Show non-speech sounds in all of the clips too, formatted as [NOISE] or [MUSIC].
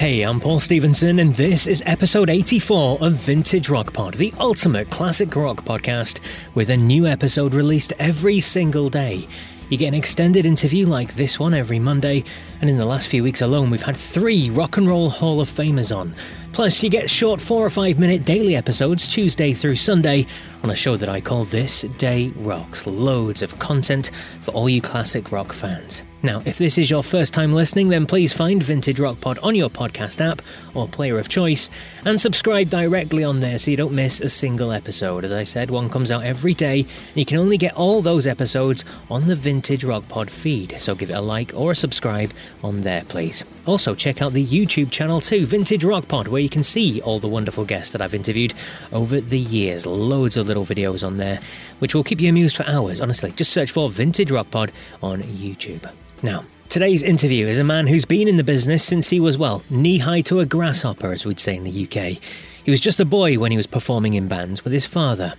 Hey, I'm Paul Stevenson, and this is episode 84 of Vintage Rock Pod, the ultimate classic rock podcast, with a new episode released every single day. You get an extended interview like this one every Monday, and in the last few weeks alone, we've had three Rock and Roll Hall of Famers on. Plus, you get short four or five minute daily episodes Tuesday through Sunday on a show that I call This Day Rocks. Loads of content for all you classic rock fans. Now, if this is your first time listening, then please find Vintage Rock Pod on your podcast app or player of choice and subscribe directly on there so you don't miss a single episode. As I said, one comes out every day, and you can only get all those episodes on the Vintage Rock Pod feed. So give it a like or a subscribe on there, please. Also, check out the YouTube channel too, Vintage Rock Pod, where you can see all the wonderful guests that I've interviewed over the years. Loads of little videos on there, which will keep you amused for hours. Honestly, just search for Vintage Rock Pod on YouTube. Now, today's interview is a man who's been in the business since he was, well, knee high to a grasshopper, as we'd say in the UK. He was just a boy when he was performing in bands with his father.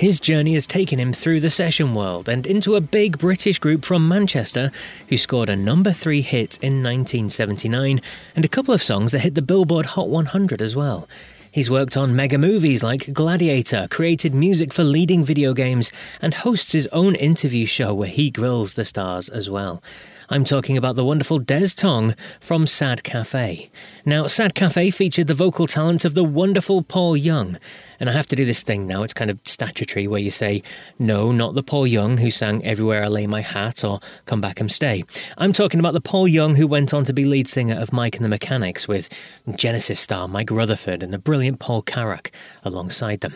His journey has taken him through the session world and into a big British group from Manchester who scored a number three hit in 1979 and a couple of songs that hit the Billboard Hot 100 as well. He's worked on mega movies like Gladiator, created music for leading video games, and hosts his own interview show where he grills the stars as well. I'm talking about the wonderful Des Tong from Sad Cafe. Now, Sad Cafe featured the vocal talent of the wonderful Paul Young. And I have to do this thing now, it's kind of statutory where you say, no, not the Paul Young who sang Everywhere I Lay My Hat or Come Back and Stay. I'm talking about the Paul Young who went on to be lead singer of Mike and the Mechanics with Genesis star Mike Rutherford and the brilliant Paul Carrack alongside them.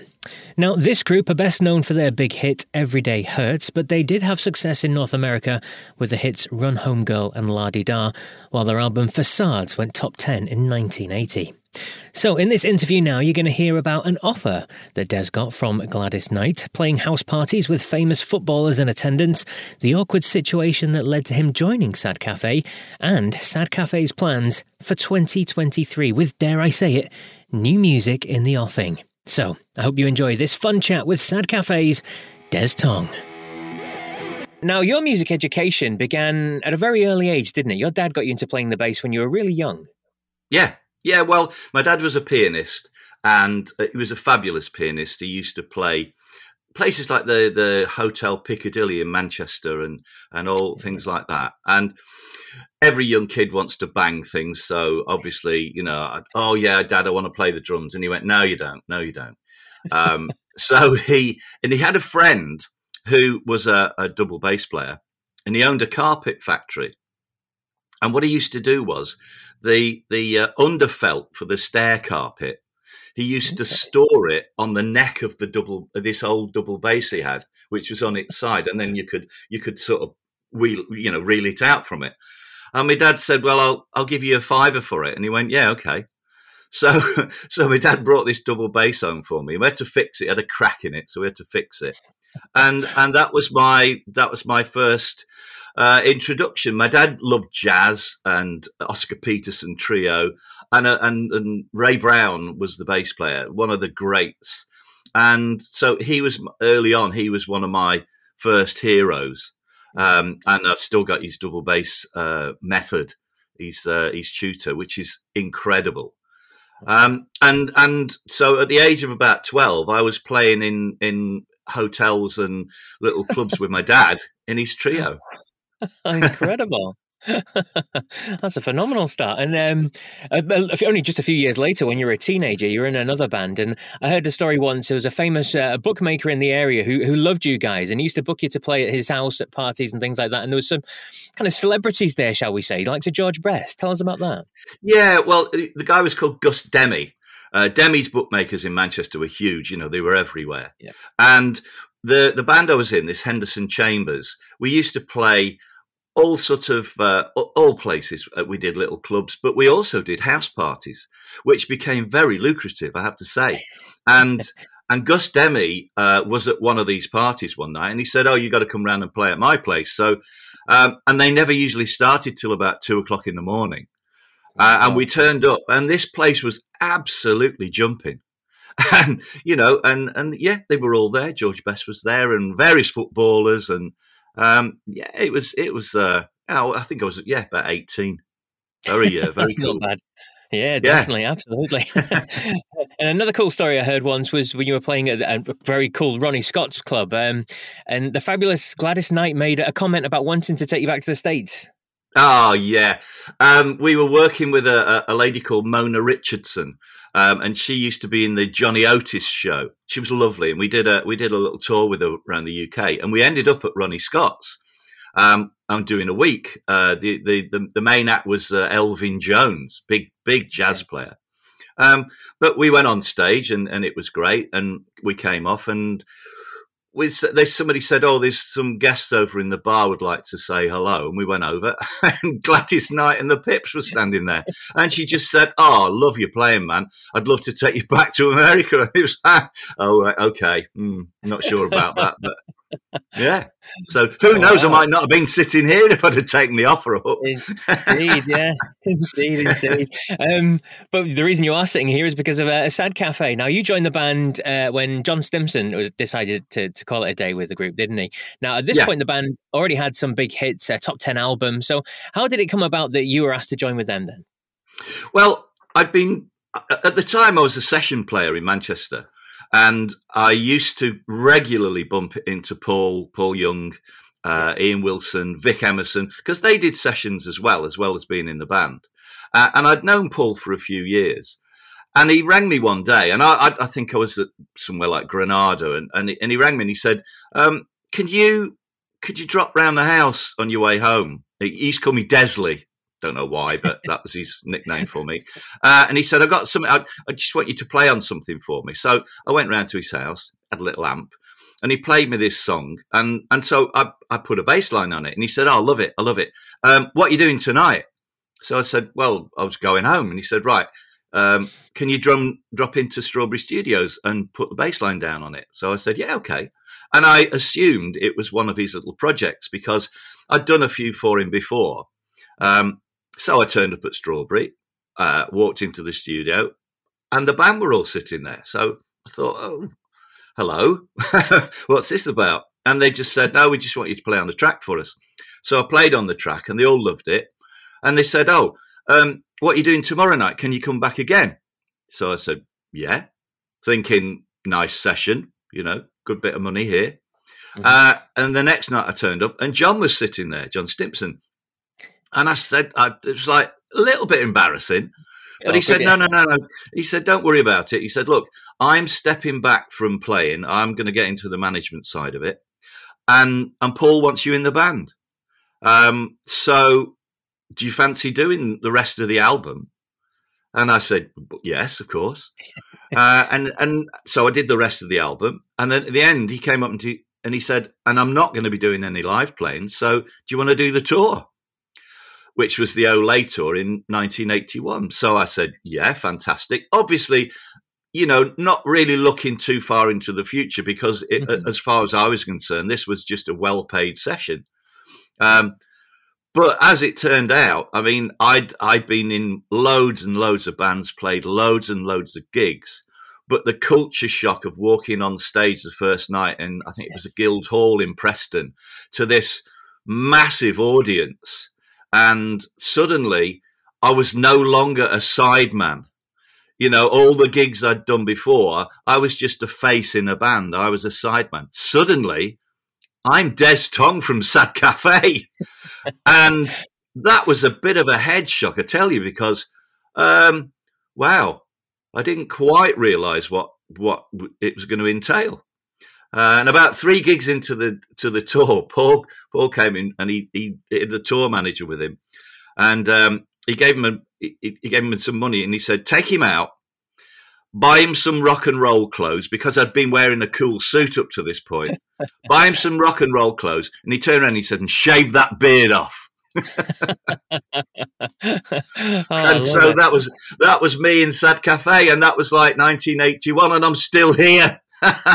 Now, this group are best known for their big hit Everyday Hurts, but they did have success in North America with the hits Run Home Girl and La Di Da, while their album Facades went top 10 in 1980. So, in this interview now, you're going to hear about an offer that Des got from Gladys Knight, playing house parties with famous footballers in attendance, the awkward situation that led to him joining Sad Cafe, and Sad Cafe's plans for 2023 with, dare I say it, new music in the offing. So, I hope you enjoy this fun chat with Sad Cafe's Des Tong. Now, your music education began at a very early age, didn't it? Your dad got you into playing the bass when you were really young. Yeah, yeah. Well, my dad was a pianist, and uh, he was a fabulous pianist. He used to play places like the the Hotel Piccadilly in Manchester and and all things like that. And every young kid wants to bang things. So obviously, you know, oh yeah, Dad, I want to play the drums, and he went, no, you don't, no, you don't. Um, [LAUGHS] so he and he had a friend who was a, a double bass player, and he owned a carpet factory. And what he used to do was the the uh, underfelt for the stair carpet. He used to store it on the neck of the double this old double bass he had, which was on its side, and then you could you could sort of wheel you know reel it out from it. And my dad said, "Well, I'll I'll give you a fiver for it," and he went, "Yeah, okay." So, [LAUGHS] so my dad brought this double bass home for me. We had to fix it. it. had a crack in it, so we had to fix it. And and that was my that was my first uh, introduction. My dad loved jazz and Oscar Peterson trio, and uh, and and Ray Brown was the bass player, one of the greats. And so he was early on. He was one of my first heroes, um, and I've still got his double bass uh, method. His uh, his tutor, which is incredible. Um, and and so at the age of about twelve, I was playing in in hotels and little clubs with my dad in his trio. [LAUGHS] Incredible. [LAUGHS] That's a phenomenal start. And um, only just a few years later, when you were a teenager, you were in another band. And I heard a story once. There was a famous uh, bookmaker in the area who, who loved you guys and he used to book you to play at his house at parties and things like that. And there was some kind of celebrities there, shall we say, like to George Best. Tell us about that. Yeah, well, the guy was called Gus Demmy. Uh, Demmy's bookmakers in Manchester were huge. You know, they were everywhere. Yeah. And the the band I was in, this Henderson Chambers, we used to play all sort of uh, all places. Uh, we did little clubs but we also did house parties which became very lucrative i have to say. And [LAUGHS] and gus Demmy uh, was at one of these parties one night and he said oh you got to come round and play at my place. So um, and they never usually started till about two o'clock in the morning. Uh, and we turned up and this place was absolutely jumping [LAUGHS] and you know and and yeah they were all there george best was there and various footballers and um, yeah, it was it was. Uh, oh, I think I was yeah about eighteen. Very uh, [LAUGHS] very That's cool. not bad. Yeah, definitely, yeah. absolutely. [LAUGHS] and another cool story I heard once was when you were playing at a very cool Ronnie Scott's club, um, and the fabulous Gladys Knight made a comment about wanting to take you back to the states. Oh yeah, um, we were working with a, a, lady called Mona Richardson, um, and she used to be in the Johnny Otis show. She was lovely, and we did a we did a little tour with her around the UK, and we ended up at Ronnie Scott's. Um, I'm doing a week. Uh, the, the, the the main act was uh, Elvin Jones, big big jazz player. Um, but we went on stage, and and it was great, and we came off, and with there's somebody said, "Oh, there's some guests over in the bar would like to say hello," and we went over, [LAUGHS] and Gladys Knight and the Pips were standing there, and she just said, "Oh, love your playing, man. I'd love to take you back to America." And [LAUGHS] it was, oh, okay, mm, not sure about that, but yeah. So who knows? I might not have been sitting here if I'd have taken the offer up. indeed, yeah, [LAUGHS] indeed, indeed. Um, but the reason you are sitting here is because of a, a sad cafe. Now you joined the band uh, when John Stimpson was decided to, to call it a day with the group, didn't he? Now at this yeah. point, the band already had some big hits, a top ten album. So how did it come about that you were asked to join with them then? Well, I'd been at the time I was a session player in Manchester. And I used to regularly bump into Paul, Paul Young, uh, Ian Wilson, Vic Emerson, because they did sessions as well, as well as being in the band. Uh, and I'd known Paul for a few years. And he rang me one day, and I, I, think I was at somewhere like Granada, and, and, he, and he rang me and he said, um, "Can you could you drop round the house on your way home?" He used to call me Desley, don't know why, but that was his nickname for me. Uh, and he said, "I've got something. I, I, just want you to play on something for me." So I went round to his house, had a little amp, and he played me this song. And and so I, I put a bass line on it, and he said, oh, "I love it. I love it. Um, what are you doing tonight?" So I said, "Well, I was going home." And he said, "Right." Um, can you drum drop into Strawberry Studios and put the bass line down on it? So I said, yeah, okay. And I assumed it was one of his little projects because I'd done a few for him before. Um, so I turned up at Strawberry, uh, walked into the studio, and the band were all sitting there. So I thought, oh, hello, [LAUGHS] what's this about? And they just said, no, we just want you to play on the track for us. So I played on the track, and they all loved it. And they said, oh, um, what are you doing tomorrow night? Can you come back again? So I said, yeah, thinking nice session, you know, good bit of money here. Mm-hmm. Uh, and the next night I turned up, and John was sitting there, John Stimpson, and I said, I, it was like a little bit embarrassing. But oh, he said, no, no, no, no. He said, don't worry about it. He said, look, I'm stepping back from playing. I'm going to get into the management side of it. And, and Paul wants you in the band. Um, so do you fancy doing the rest of the album? And I said, yes, of course. [LAUGHS] uh, and, and so I did the rest of the album. And then at the end, he came up and, and he said, and I'm not going to be doing any live playing. So do you want to do the tour? Which was the Olé tour in 1981. So I said, yeah, fantastic. Obviously, you know, not really looking too far into the future because, it, mm-hmm. as far as I was concerned, this was just a well paid session. Um, but as it turned out, I mean, I'd I'd been in loads and loads of bands, played loads and loads of gigs, but the culture shock of walking on stage the first night, and I think it was a Guildhall in Preston, to this massive audience, and suddenly I was no longer a sideman. You know, all the gigs I'd done before, I was just a face in a band. I was a sideman. Suddenly, I'm Des Tong from Sad Cafe. [LAUGHS] and that was a bit of a head shock, I tell you, because, um, wow, I didn't quite realize what, what it was going to entail. Uh, and about three gigs into the to the tour, [LAUGHS] Paul Paul came in and he he, he had the tour manager with him, and um, he gave him a, he, he gave him some money and he said take him out, buy him some rock and roll clothes because I'd been wearing a cool suit up to this point. [LAUGHS] buy him some rock and roll clothes, and he turned around and he said and shave that beard off. [LAUGHS] oh, and so it. that was that was me in Sad Cafe, and that was like 1981, and I'm still here.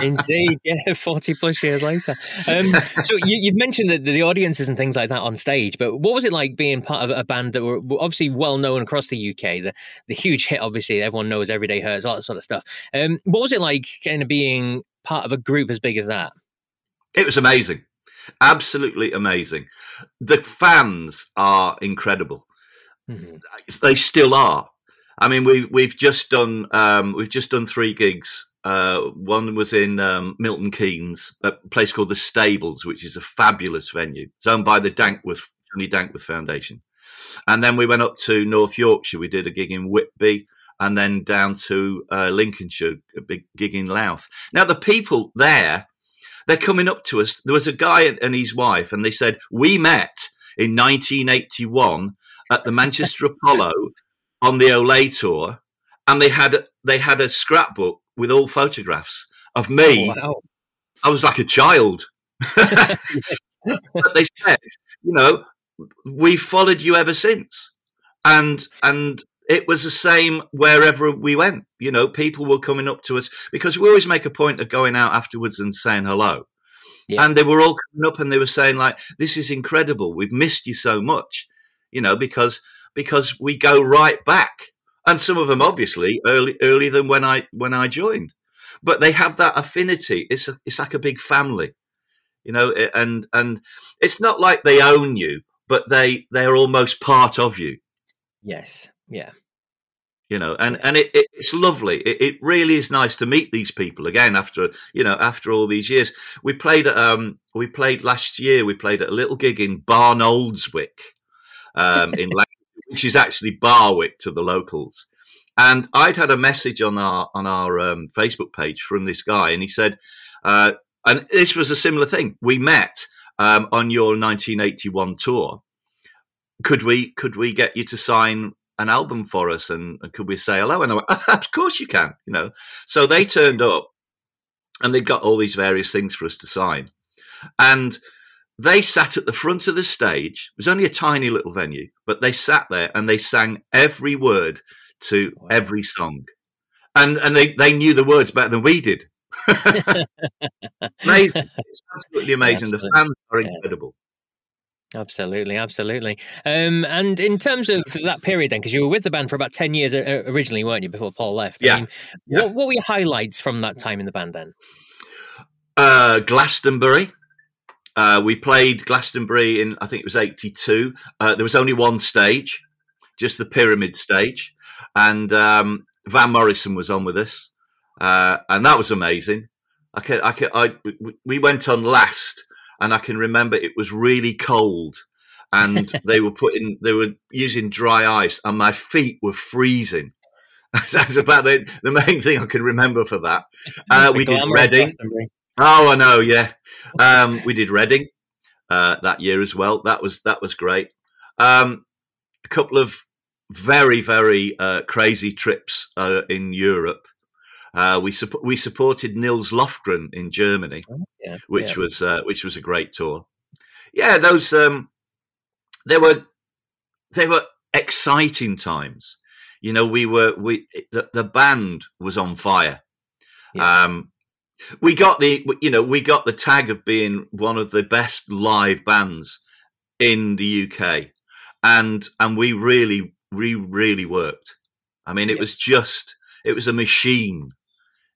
Indeed, yeah, [LAUGHS] 40 plus years later. Um, so you, have mentioned the, the audiences and things like that on stage, but what was it like being part of a band that were obviously well known across the UK? The the huge hit, obviously, everyone knows Everyday Hurts, all that sort of stuff. Um, what was it like kind of being part of a group as big as that? It was amazing, absolutely amazing. The fans are incredible. Mm-hmm. They still are. I mean, we've we've just done um, we've just done three gigs uh, one was in um, Milton Keynes, a place called the Stables, which is a fabulous venue. It's owned by the Dankworth Johnny Dankworth Foundation. And then we went up to North Yorkshire. We did a gig in Whitby, and then down to uh, Lincolnshire, a big gig in Louth. Now the people there, they're coming up to us. There was a guy and his wife, and they said we met in 1981 at the Manchester [LAUGHS] Apollo on the Olé tour, and they had they had a scrapbook with all photographs of me. Oh, wow. I was like a child. [LAUGHS] but they said, you know, we followed you ever since, and and it was the same wherever we went. You know, people were coming up to us because we always make a point of going out afterwards and saying hello. Yeah. And they were all coming up and they were saying like, "This is incredible. We've missed you so much," you know, because because we go right back and some of them obviously early earlier than when I when I joined. But they have that affinity. It's a, it's like a big family, you know. And and it's not like they own you, but they they're almost part of you. Yes. Yeah. You know, and and it, it it's lovely. It, it really is nice to meet these people again after you know after all these years. We played um we played last year. We played at a little gig in Barnoldswick, um, in [LAUGHS] which is actually Barlick to the locals. And I'd had a message on our on our um, Facebook page from this guy, and he said, uh, and this was a similar thing. We met um, on your 1981 tour. Could we could we get you to sign an album for us, and, and could we say hello? And I went, of course you can. You know, so they turned up, and they'd got all these various things for us to sign, and they sat at the front of the stage. It was only a tiny little venue, but they sat there and they sang every word to wow. every song. And and they, they knew the words better than we did. [LAUGHS] amazing. It's absolutely amazing. Absolutely. The fans are incredible. Absolutely, absolutely. Um, and in terms of that period, then, because you were with the band for about ten years uh, originally, weren't you? Before Paul left. Yeah. I mean, yeah. What, what, were your highlights from that time in the band then? Uh, Glastonbury. Uh, we played Glastonbury in, I think it was 82. Uh, there was only one stage, just the pyramid stage. And um, Van Morrison was on with us. Uh, and that was amazing. I can, I can, I, we went on last, and I can remember it was really cold. And [LAUGHS] they were putting, they were using dry ice, and my feet were freezing. [LAUGHS] That's about the, the main thing I can remember for that. Uh, [LAUGHS] we did Reading. Oh, I know. Yeah, um, we did Reading uh, that year as well. That was that was great. Um, a couple of very very uh, crazy trips uh, in Europe. Uh, we su- we supported Nils Lofgren in Germany, oh, yeah, which yeah. was uh, which was a great tour. Yeah, those um, there were they were exciting times. You know, we were we the, the band was on fire. Yeah. Um, we got the you know we got the tag of being one of the best live bands in the UK, and and we really we really worked. I mean, it yeah. was just it was a machine.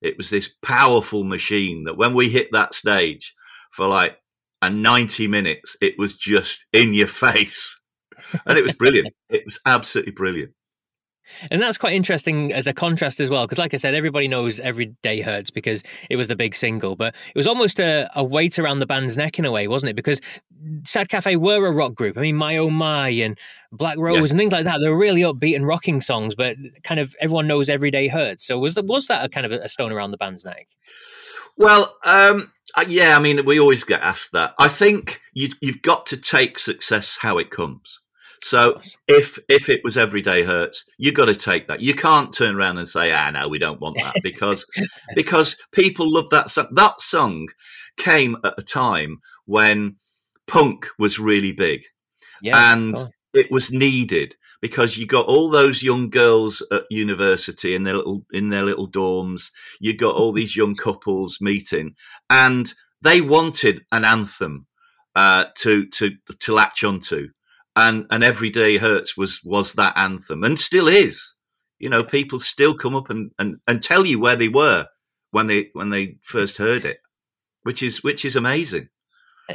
It was this powerful machine that when we hit that stage for like a 90 minutes, it was just in your [LAUGHS] face. And it was brilliant. it was absolutely brilliant. And that's quite interesting as a contrast as well, because like I said, everybody knows Every Day Hurts because it was the big single, but it was almost a, a weight around the band's neck in a way, wasn't it? Because Sad Cafe were a rock group. I mean, My Oh My and Black Rose yeah. and things like that. They're really upbeat and rocking songs, but kind of everyone knows Every Day Hurts. So was, was that a kind of a stone around the band's neck? Well, um, uh, yeah, I mean, we always get asked that. I think you, you've got to take success how it comes. So if if it was every day hurts, you got to take that. You can't turn around and say, "Ah, no, we don't want that," because [LAUGHS] because people love that song. That song came at a time when punk was really big, yes, and it was needed because you got all those young girls at university in their little in their little dorms. You got all these young couples meeting, and they wanted an anthem uh, to to to latch onto and and every day hurts was was that anthem and still is. You know people still come up and, and and tell you where they were when they when they first heard it which is which is amazing.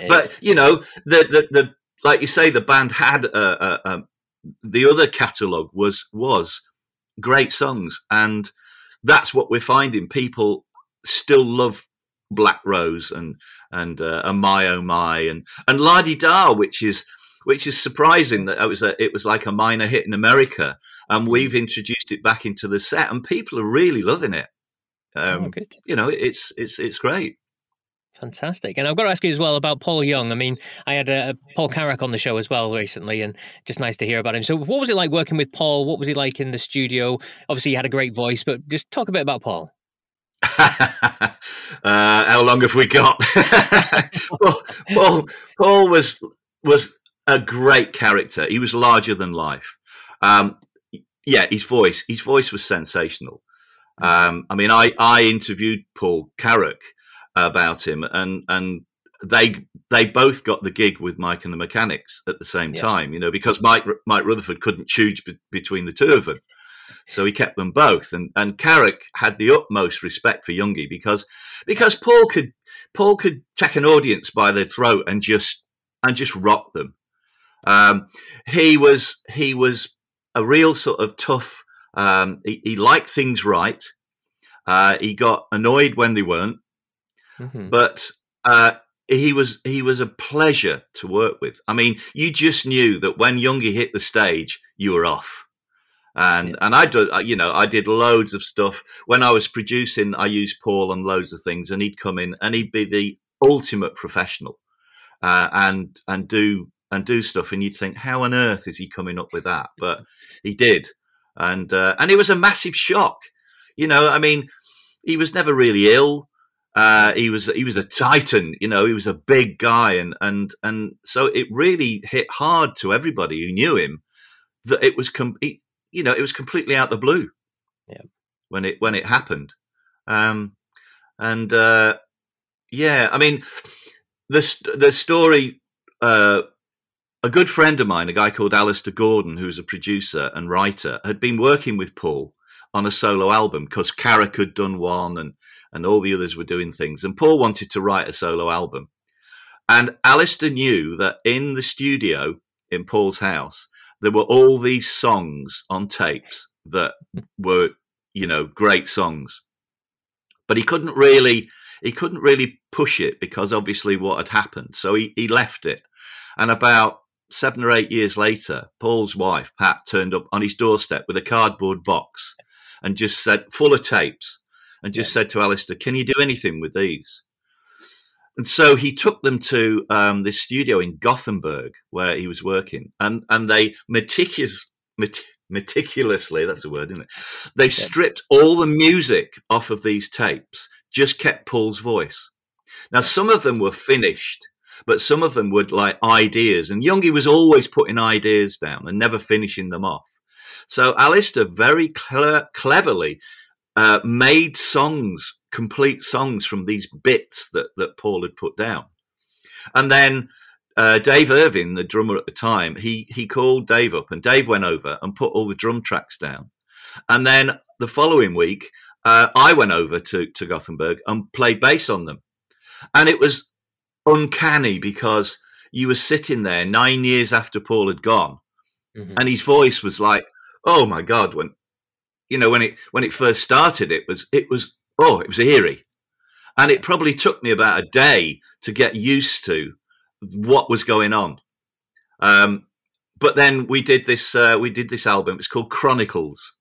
But you know the, the the like you say the band had a, a, a the other catalog was was great songs and that's what we're finding. People still love black rose and and uh, and my oh my and and la di da which is which is surprising that it was a, it was like a minor hit in America, and mm. we've introduced it back into the set, and people are really loving it. Oh, um, oh, good. You know, it's it's it's great. Fantastic. And I've got to ask you as well about Paul Young. I mean, I had uh, Paul Carrack on the show as well recently, and just nice to hear about him. So, what was it like working with Paul? What was he like in the studio? Obviously, he had a great voice, but just talk a bit about Paul. [LAUGHS] uh, how long have we got? [LAUGHS] Paul, Paul, Paul was was a great character. He was larger than life. Um, yeah, his voice, his voice was sensational. Um, I mean, I, I interviewed Paul Carrack about him, and and they they both got the gig with Mike and the Mechanics at the same yeah. time. You know, because Mike Mike Rutherford couldn't choose be- between the two of them, so he kept them both. And and Carrack had the utmost respect for Youngie because because Paul could Paul could take an audience by the throat and just and just rock them. Um, he was he was a real sort of tough. Um, he, he, liked things right. Uh, he got annoyed when they weren't, mm-hmm. but uh, he was he was a pleasure to work with. I mean, you just knew that when Youngie hit the stage, you were off. And yeah. and I did uh, you know I did loads of stuff when I was producing. I used Paul on loads of things, and he'd come in and he'd be the ultimate professional, uh, and and do and do stuff, and you'd think, how on earth is he coming up with that? But he did, and uh, and it was a massive shock. You know, I mean, he was never really ill. Uh, he was he was a titan. You know, he was a big guy, and and and so it really hit hard to everybody who knew him that it was com- he, you know it was completely out the blue. Yeah. When it when it happened, um, and uh, yeah, I mean, the the story uh, a good friend of mine, a guy called Alistair Gordon, who's a producer and writer, had been working with Paul on a solo album because Carrack had done one and, and all the others were doing things. And Paul wanted to write a solo album. And Alistair knew that in the studio in Paul's house, there were all these songs on tapes that were, you know, great songs. But he couldn't really he couldn't really push it because obviously what had happened. So he, he left it. And about seven or eight years later, Paul's wife, Pat, turned up on his doorstep with a cardboard box and just said, full of tapes, and just yeah. said to Alistair, Can you do anything with these? And so he took them to um, this studio in Gothenburg where he was working, and, and they meticulous, met, meticulously, that's a word, isn't it? They yeah. stripped all the music off of these tapes, just kept Paul's voice. Now, some of them were finished but some of them would like ideas. And Youngie was always putting ideas down and never finishing them off. So Alistair very cle- cleverly uh, made songs, complete songs from these bits that, that Paul had put down. And then uh, Dave Irving, the drummer at the time, he he called Dave up, and Dave went over and put all the drum tracks down. And then the following week, uh, I went over to to Gothenburg and played bass on them, and it was uncanny because you were sitting there nine years after Paul had gone, mm-hmm. and his voice was like, "Oh my God!" When you know when it when it first started, it was it was oh it was eerie, and it probably took me about a day to get used to what was going on. Um, but then we did this uh, we did this album. It's called Chronicles,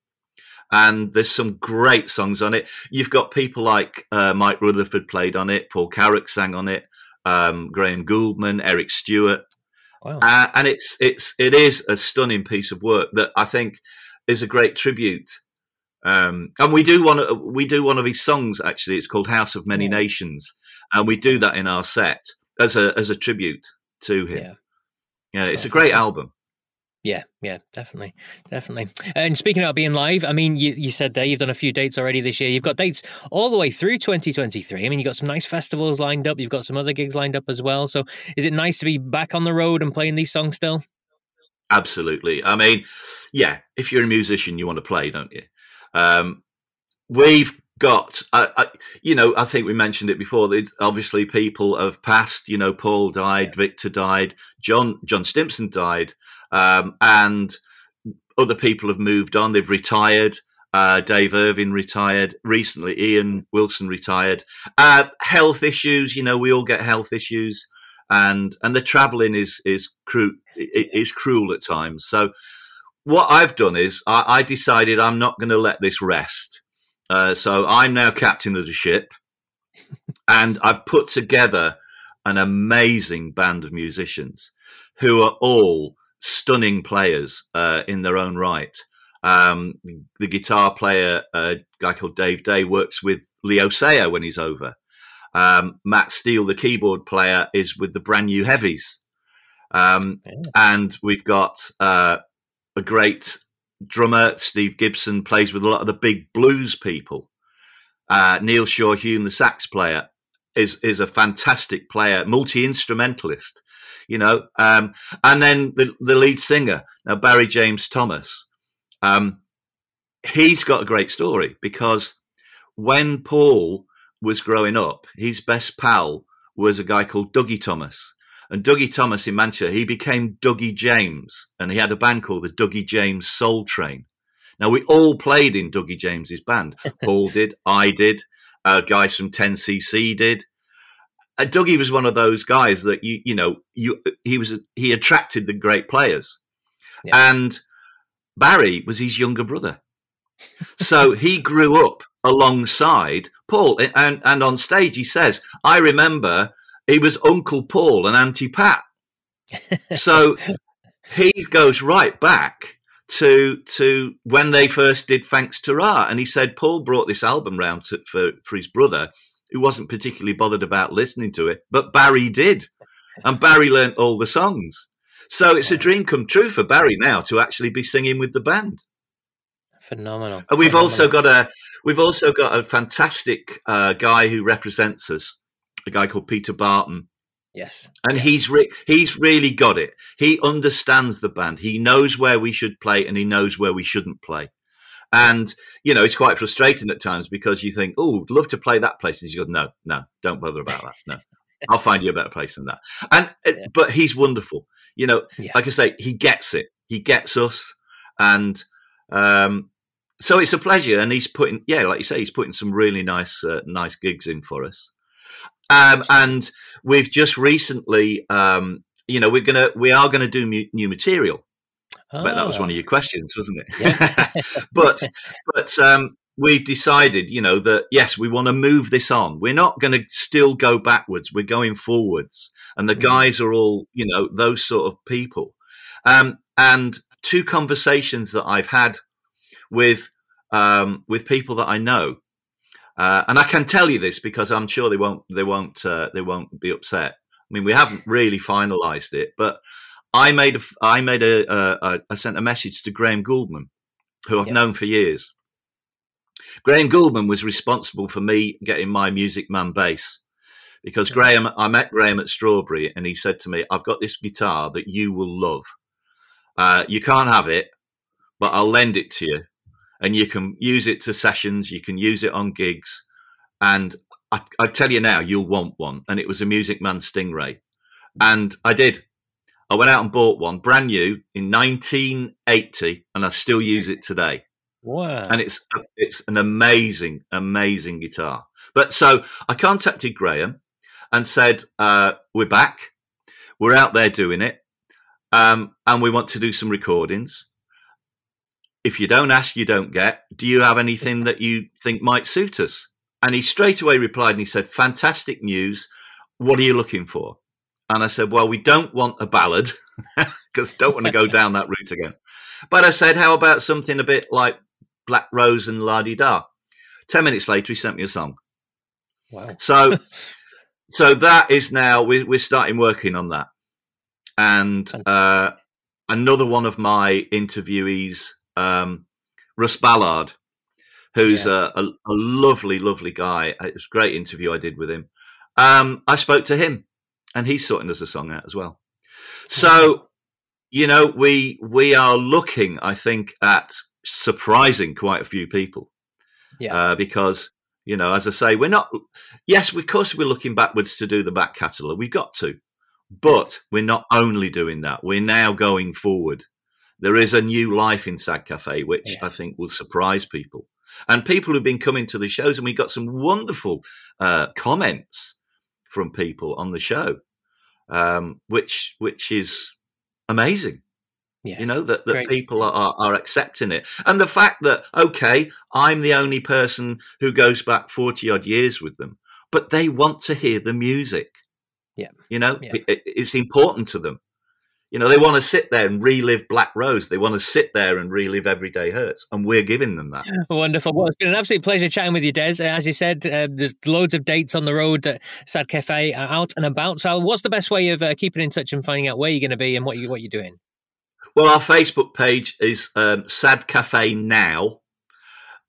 and there's some great songs on it. You've got people like uh, Mike Rutherford played on it, Paul Carrack sang on it, um, Graham Gouldman, Eric Stewart, wow. uh, and it's it's it is a stunning piece of work that I think is a great tribute. Um, and we do one we do one of his songs actually. It's called House of Many yeah. Nations, and we do that in our set as a as a tribute to him. Yeah, yeah it's a great album. Yeah, yeah, definitely, definitely. And speaking about being live, I mean, you, you said there you've done a few dates already this year. You've got dates all the way through 2023. I mean, you've got some nice festivals lined up. You've got some other gigs lined up as well. So, is it nice to be back on the road and playing these songs still? Absolutely. I mean, yeah, if you're a musician, you want to play, don't you? Um, we've got, I, I, you know, I think we mentioned it before. That obviously people have passed. You know, Paul died, Victor died, John John Stimpson died, um, and other people have moved on. They've retired. Uh, Dave Irving retired recently. Ian Wilson retired. Uh, health issues. You know, we all get health issues, and and the travelling is is cru- is cruel at times. So, what I've done is I, I decided I'm not going to let this rest. Uh, so I'm now captain of the ship, [LAUGHS] and I've put together an amazing band of musicians who are all stunning players uh, in their own right. Um, the guitar player, a guy called Dave Day, works with Leo Sayer when he's over. Um, Matt Steele, the keyboard player, is with the brand new Heavies. Um, And we've got uh, a great drummer Steve Gibson plays with a lot of the big blues people. Uh, Neil Shaw Hume, the sax player, is is a fantastic player, multi instrumentalist. You know, um, and then the the lead singer now Barry James Thomas. Um, he's got a great story because when Paul was growing up, his best pal was a guy called Dougie Thomas. And Dougie Thomas in Manchester, he became Dougie James, and he had a band called the Dougie James Soul Train. Now we all played in Dougie James's band. [LAUGHS] Paul did, I did, uh, guys from 10cc did. Dougie was one of those guys that you you know you he was he attracted the great players, yeah. and Barry was his younger brother, so he grew up alongside Paul. And and on stage he says, "I remember he was Uncle Paul and Auntie Pat. [LAUGHS] So he goes right back to to when they first did Fanx Ta-Ra, and he said Paul brought this album round to, for for his brother, who wasn't particularly bothered about listening to it, but Barry did, and Barry learnt all the songs. So it's a dream come true for Barry now to actually be singing with the band. Phenomenal. And we've Phenomenal. also got a we've also got a fantastic uh, guy who represents us a guy called Peter Barton. Yes, and yeah. he's re- he's really got it. He understands the band. He knows where we should play, and he knows where we shouldn't play. And you know, it's quite frustrating at times because you think, "Oh, love to play that place," and he goes, "No, no, don't bother about that. No, I'll find you a better place than that." And uh, yeah. but he's wonderful. You know, yeah. like I say, he gets it. He gets us, and um, so it's a pleasure. And he's putting, yeah, like you say, he's putting some really nice, uh, nice gigs in for us. Um, and we've just recently, um, you know, we're gonna we are gonna do mu- new material. Oh. bet that was one of your ah. questions, wasn't it? Yeah. [LAUGHS] [LAUGHS] but but um, we've decided, you know, that yes, we want to move this on. We're not going to still go backwards. We're going forwards, and the mm. guys are all, you know, those sort of people. Um, and two conversations that I've had with um, with people that I know uh, and I can tell you this because I'm sure they won't they won't uh, they won't be upset. I mean, we haven't really finalised it, but I made a, I made a, a, a, sent a message to Graham Gouldman, who I've yeah. known for years. Graham Gouldman was responsible for me getting my Music Man bass because Graham, I met Graham at Strawberry and he said to me, I've got this guitar that you will love. Uh, you can't have it, but I'll lend it to you and you can use it to sessions, you can use it on gigs. And I, I tell you now, you'll want one. And it was a Music Man Stingray. And I did. I went out and bought one brand new in 1980 and I still use it today. Wow. And it's it's an amazing, amazing guitar. But so I contacted Graham and said, uh, We're back. We're out there doing it. Um, and we want to do some recordings. If you don't ask, you don't get. Do you have anything that you think might suit us? And he straight away replied and he said, Fantastic news. What are you looking for? And I said, Well, we don't want a ballad [LAUGHS] because don't want to go down that route again. But I said, How about something a bit like Black Rose and La Di Da. Ten minutes later, he sent me a song. Wow. So, [LAUGHS] so that is now we, we're starting working on that, and uh, another one of my interviewees, um, Russ Ballard, who's yes. a, a, a, lovely, lovely guy. It was a great interview I did with him. Um, I spoke to him, and he's sorting us a song out as well. [LAUGHS] So, you know, we we are looking, I think, at surprising quite a few people. Yeah. Uh, because, you know, as I say, we're not, yes, of course, we're looking backwards to do the back catalogue. We've got to. But we're not only doing that, we're now going forward. There is a new life in Sad Cafe, which yes. I think will surprise people. And people who've been coming to the shows, and we got some wonderful uh, comments from people on the show, um, which which is amazing. Yes. You know, that, that people are, are accepting it. And the fact that, okay, I'm the only person who goes back 40 odd years with them, but they want to hear the music. Yeah. You know, yeah. It, it's important to them. You know, they want to sit there and relive Black Rose. They want to sit there and relive Everyday Hurts, and we're giving them that. [LAUGHS] Wonderful. Well, it's been an absolute pleasure chatting with you, Des. As you said, uh, there's loads of dates on the road that Sad Cafe are out and about. So, what's the best way of uh, keeping in touch and finding out where you're going to be and what you what you're doing? Well, our Facebook page is um, Sad Cafe Now,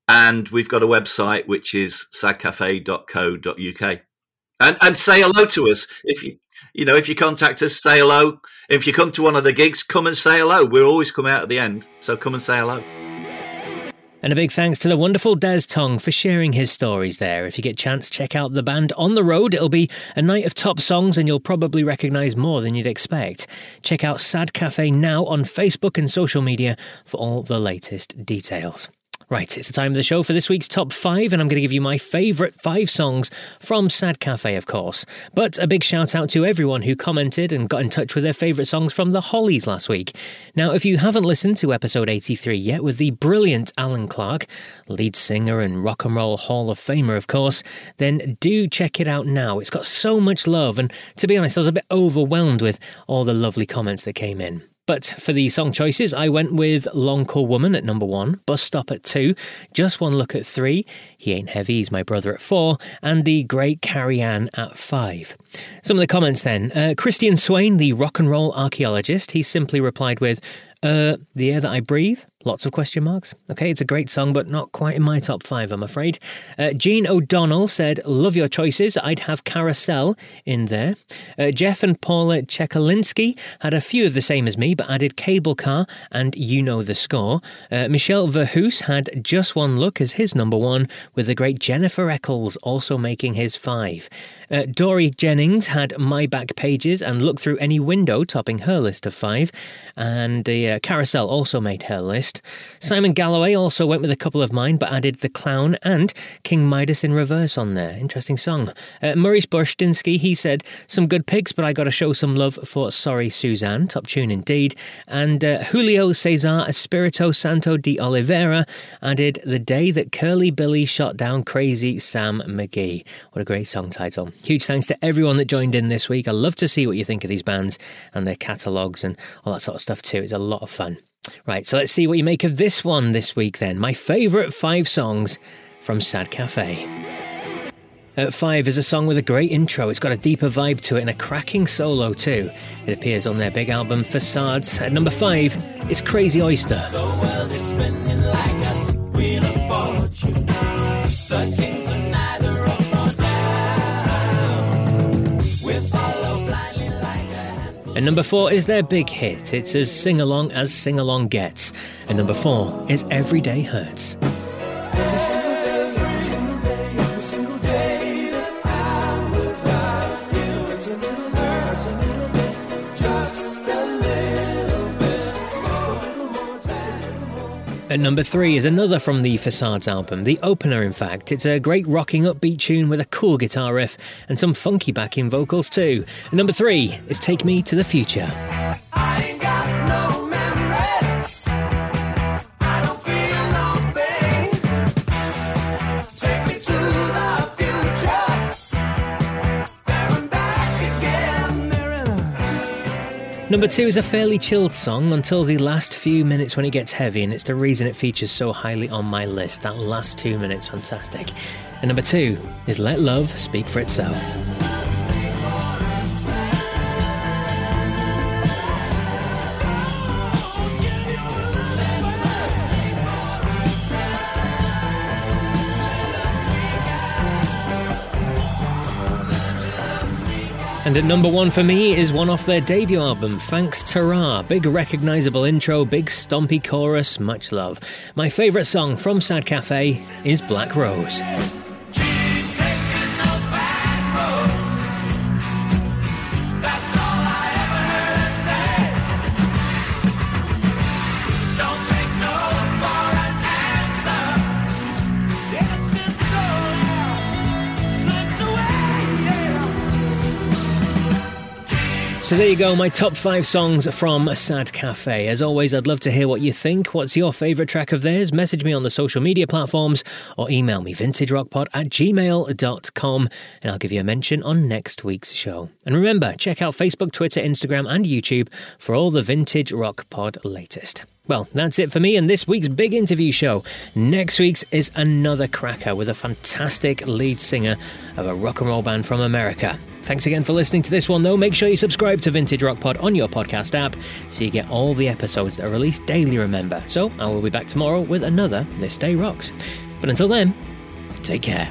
and we've got a website which is sadcafe.co.uk. And and say hello to us if you you know if you contact us, say hello. If you come to one of the gigs, come and say hello. We'll always come out at the end, so come and say hello. And a big thanks to the wonderful Des Tong for sharing his stories there. If you get a chance, check out the band on the road. It'll be a night of top songs and you'll probably recognise more than you'd expect. Check out Sad Cafe now on Facebook and social media for all the latest details. Right, it's the time of the show for this week's top five, and I'm going to give you my favourite five songs from Sad Cafe, of course. But a big shout out to everyone who commented and got in touch with their favourite songs from the Hollies last week. Now, if you haven't listened to episode 83 yet with the brilliant Allan Clarke, lead singer and Rock and Roll Hall of Famer, of course, then do check it out now. It's got so much love, and to be honest, I was a bit overwhelmed with all the lovely comments that came in. But for the song choices, I went with Long Cool Woman at number one, Bus Stop at two, Just One Look at three, He Ain't Heavy, He's My Brother at four, and The Great Carrie Anne at five. Some of the comments then. Uh, Christian Swain, the rock and roll archaeologist, he simply replied with, uh, The Air That I Breathe, Lots of question marks. Okay, it's a great song, but not quite in my top five, I'm afraid. Uh, Jean O'Donnell said, Love your choices. I'd have Carousel in there. Uh, Jeff and Paula Chekalinsky had a few of the same as me, but added Cable Car and You Know the Score. Uh, Michel Verhoes had Just One Look as his number one, with the great Jennifer Eccles also making his five. Uh, Dory Jennings had My Back Pages and Look Through Any Window topping her list of five. And uh, Carousel also made her list Simon Galloway also went with a couple of mine, but added The Clown and King Midas in reverse on there. Interesting song. Uh, Maurice Burstinsky, he said, Some good picks, but I got to show some love for Sorry Suzanne. Top tune indeed. And uh, Julio Cesar Espirito Santo de Oliveira added The Day That Curly Billy Shot Down Crazy Sam McGee. What a great song title. Huge thanks to everyone that joined in this week. I love to see what you think of these bands and their catalogues and all that sort of stuff too. It's a lot of fun. Right, so let's see what you make of this one this week then. My favourite five songs from Sad Cafe. At five is a song with a great intro. It's got a deeper vibe to it and a cracking solo too. It appears on their big album Facades. At number five is Crazy Oyster. And number four is their big hit. It's as sing along as sing along gets. And number four is Everyday Hurts. At number three is another from the Facades album, the opener, in fact. It's a great rocking upbeat tune with a cool guitar riff and some funky backing vocals, too. Number three is Take Me to the Future. Number two is a fairly chilled song until the last few minutes when it gets heavy, and it's the reason it features so highly on my list. That last two minutes, fantastic. And number two is Let Love Speak for Itself. And at number one for me is one off their debut album, Fanx Ta-Ra. Big recognisable intro, big stompy chorus, much love. My favourite song from Sad Cafe is Black Rose. So there you go, my top five songs from Sad Cafe. As always, I'd love to hear what you think. What's your favourite track of theirs? Message me on the social media platforms or email me vintagerockpod at gmail.com and I'll give you a mention on next week's show. And remember, check out Facebook, Twitter, Instagram, and YouTube for all the Vintage Rock Pod latest. Well, that's it for me and this week's big interview show. Next week's is another cracker with a fantastic lead singer of a rock and roll band from America. Thanks again for listening to this one, though. Make sure you subscribe to Vintage Rock Pod on your podcast app so you get all the episodes that are released daily, remember. So I will be back tomorrow with another This Day Rocks. But until then, take care.